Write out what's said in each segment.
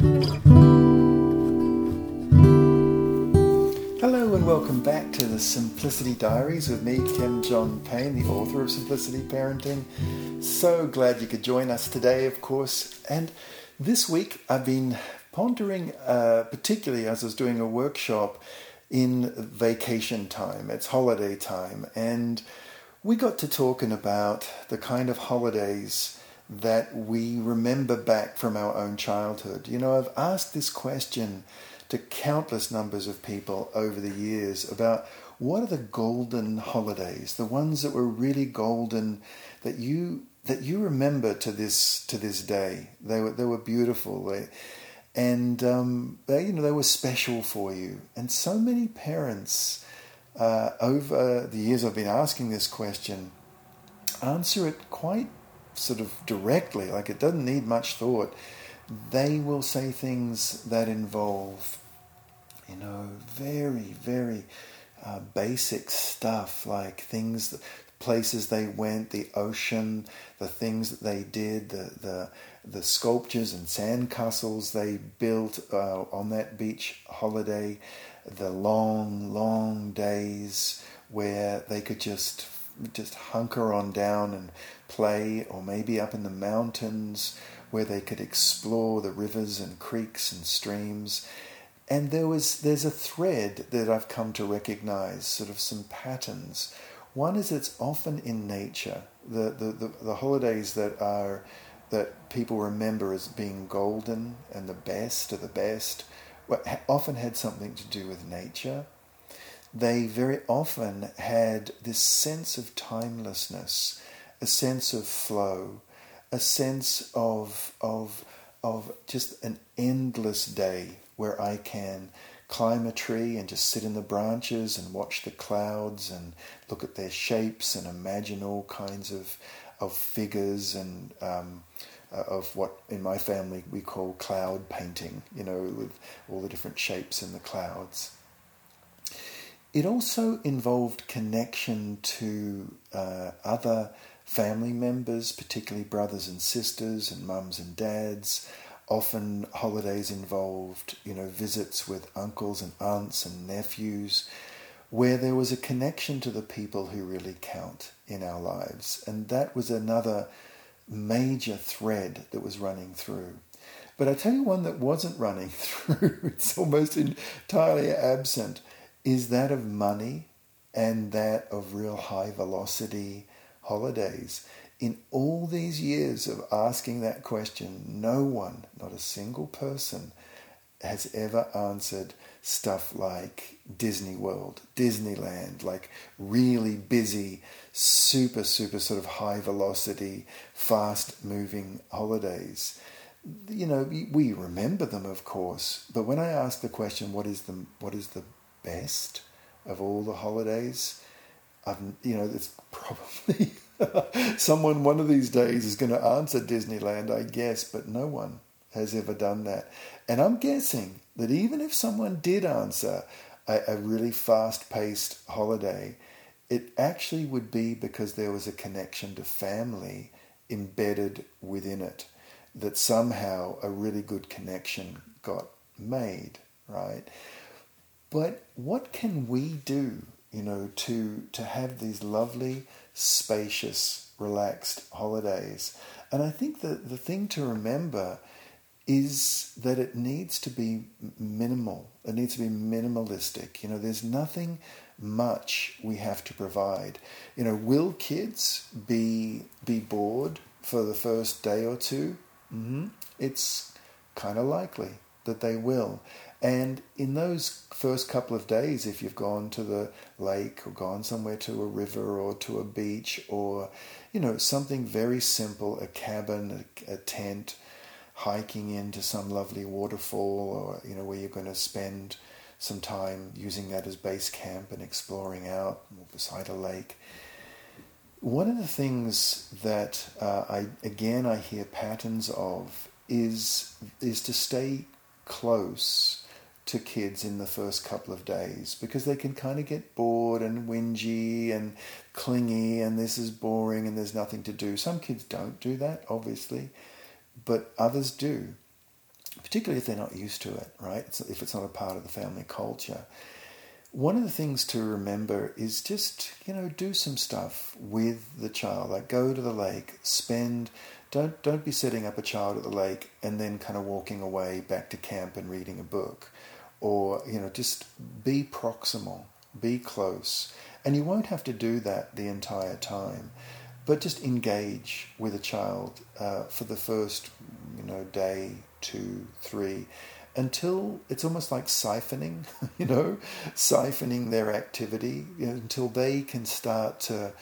Hello and welcome back to the Simplicity Diaries with me, Kim John Payne, the author of Simplicity Parenting. So glad you could join us today, of course. And this week I've been pondering, uh, particularly as I was doing a workshop in vacation time, it's holiday time, and we got to talking about the kind of holidays that we remember back from our own childhood. You know, I've asked this question to countless numbers of people over the years about what are the golden holidays, the ones that were really golden that you that you remember to this to this day. They were they were beautiful. They, and um, they you know they were special for you. And so many parents uh, over the years I've been asking this question answer it quite sort of directly, like it doesn't need much thought, they will say things that involve, you know, very, very uh, basic stuff, like things, places they went, the ocean, the things that they did, the the, the sculptures and sandcastles they built uh, on that beach holiday, the long, long days where they could just just hunker on down and play, or maybe up in the mountains where they could explore the rivers and creeks and streams. And there was there's a thread that I've come to recognize, sort of some patterns. One is it's often in nature. The, the, the, the holidays that are that people remember as being golden and the best of the best often had something to do with nature they very often had this sense of timelessness, a sense of flow, a sense of, of, of just an endless day where I can climb a tree and just sit in the branches and watch the clouds and look at their shapes and imagine all kinds of, of figures and um, uh, of what in my family we call cloud painting, you know, with all the different shapes in the clouds. It also involved connection to uh, other family members, particularly brothers and sisters and mums and dads. Often holidays involved, you know, visits with uncles and aunts and nephews, where there was a connection to the people who really count in our lives. And that was another major thread that was running through. But I tell you one that wasn't running through, it's almost entirely absent is that of money and that of real high velocity holidays. In all these years of asking that question, no one, not a single person, has ever answered stuff like Disney World, Disneyland, like really busy, super, super sort of high velocity, fast moving holidays. You know, we remember them, of course, but when I ask the question, what is the, what is the best of all the holidays. I've, you know, it's probably someone one of these days is going to answer Disneyland, I guess, but no one has ever done that. And I'm guessing that even if someone did answer a, a really fast paced holiday, it actually would be because there was a connection to family embedded within it, that somehow a really good connection got made, right? But what can we do, you know, to to have these lovely, spacious, relaxed holidays? And I think that the thing to remember is that it needs to be minimal. It needs to be minimalistic. You know, there's nothing much we have to provide. You know, will kids be be bored for the first day or 2 mm-hmm. It's kind of likely that they will. And in those first couple of days, if you've gone to the lake or gone somewhere to a river or to a beach or, you know, something very simple, a cabin, a, a tent, hiking into some lovely waterfall or, you know, where you're going to spend some time using that as base camp and exploring out beside a lake. One of the things that uh, I again I hear patterns of is is to stay close to kids in the first couple of days because they can kind of get bored and whingy and clingy and this is boring and there's nothing to do. Some kids don't do that, obviously, but others do. particularly if they're not used to it, right? if it's not a part of the family culture. One of the things to remember is just, you know, do some stuff with the child. Like go to the lake, spend don't don't be setting up a child at the lake and then kind of walking away back to camp and reading a book. Or, you know, just be proximal, be close. And you won't have to do that the entire time but just engage with a child uh, for the first, you know, day, two, three, until it's almost like siphoning, you know, siphoning their activity you know, until they can start to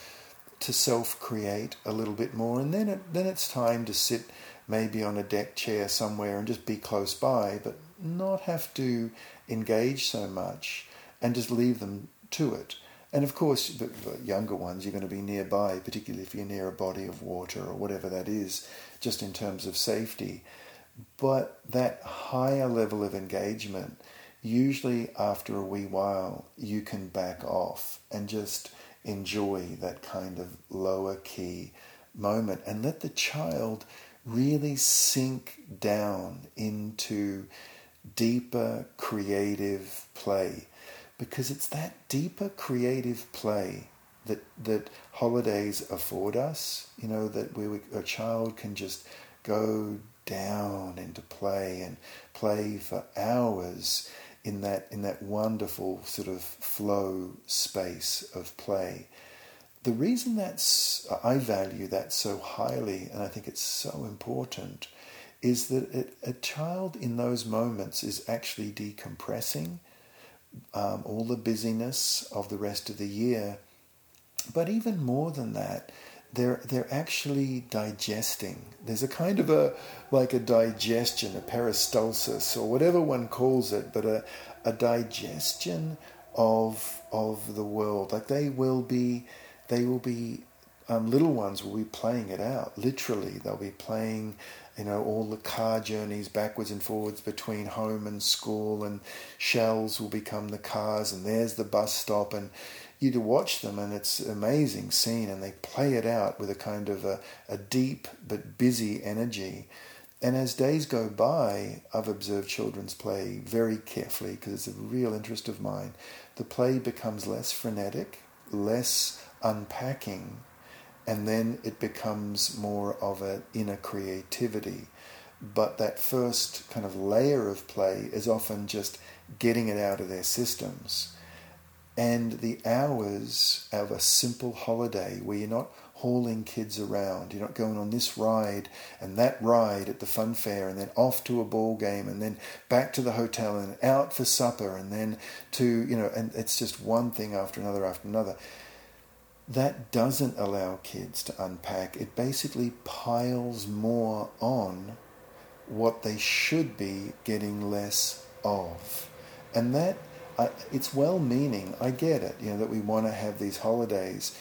to self-create a little bit more, and then it, then it's time to sit maybe on a deck chair somewhere and just be close by, but not have to engage so much, and just leave them to it. And of course, the, younger ones, you're going to be nearby, particularly if you're near a body of water or whatever that is, just in terms of safety. But that higher level of engagement, usually after a wee while, you can back off and just enjoy that kind of lower key moment and let the child really sink down into deeper creative play because it's that deeper creative play that that holidays afford us. You know that we, a child can just go down into play and play for hours in that in that wonderful sort of flow space of play. The reason that's I value that so highly, and I think it's so important, is that it, a child in those moments is actually decompressing um, all the busyness of the rest of the year. But even more than that, they're they're actually digesting. There's a kind of a like a digestion, a peristalsis, or whatever one calls it, but a a digestion of of the world. Like they will be, they will be. Um, little ones will be playing it out. Literally, they'll be playing you know, all the car journeys backwards and forwards between home and school, and shells will become the cars, and there's the bus stop, and you to watch them, and it's an amazing scene, and they play it out with a kind of a, a deep but busy energy. And as days go by, I've observed children's play very carefully because it's a real interest of mine. The play becomes less frenetic, less unpacking, and then it becomes more of an inner creativity. But that first kind of layer of play is often just getting it out of their systems. And the hours of a simple holiday where you're not hauling kids around, you're not going on this ride and that ride at the fun fair and then off to a ball game and then back to the hotel and out for supper and then to, you know, and it's just one thing after another after another that doesn't allow kids to unpack. It basically piles more on what they should be getting less of. And that, it's well meaning. I get it, you know, that we want to have these holidays.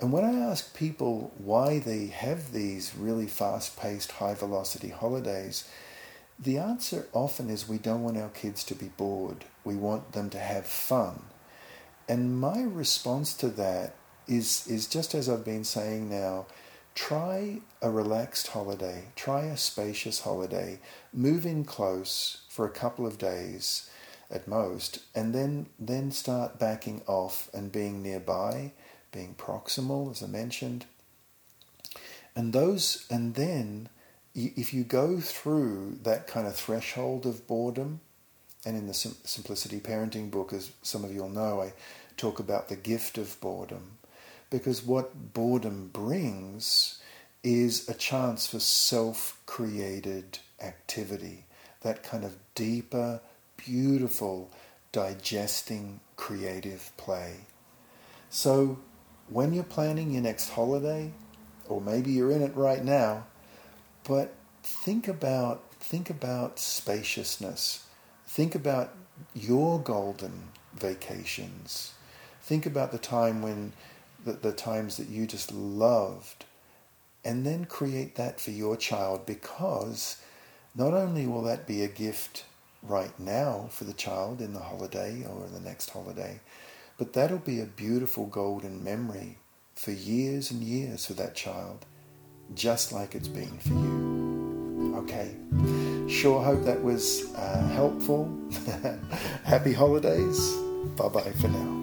And when I ask people why they have these really fast paced, high velocity holidays, the answer often is we don't want our kids to be bored. We want them to have fun. And my response to that is, is just as I've been saying now, try a relaxed holiday, try a spacious holiday, move in close for a couple of days at most, and then, then start backing off and being nearby, being proximal, as I mentioned. And those, and then if you go through that kind of threshold of boredom, and in the Simplicity Parenting book, as some of you will know, I talk about the gift of boredom because what boredom brings is a chance for self created activity, that kind of deeper, beautiful, digesting, creative play. So, when you're planning your next holiday, or maybe you're in it right now, but think about think about spaciousness. Think about your golden vacations. Think about the time when the, the times that you just loved, and then create that for your child because not only will that be a gift right now for the child in the holiday or the next holiday, but that'll be a beautiful golden memory for years and years for that child, just like it's been for you. Okay, Sure hope that was uh, helpful. Happy holidays. Bye bye for now.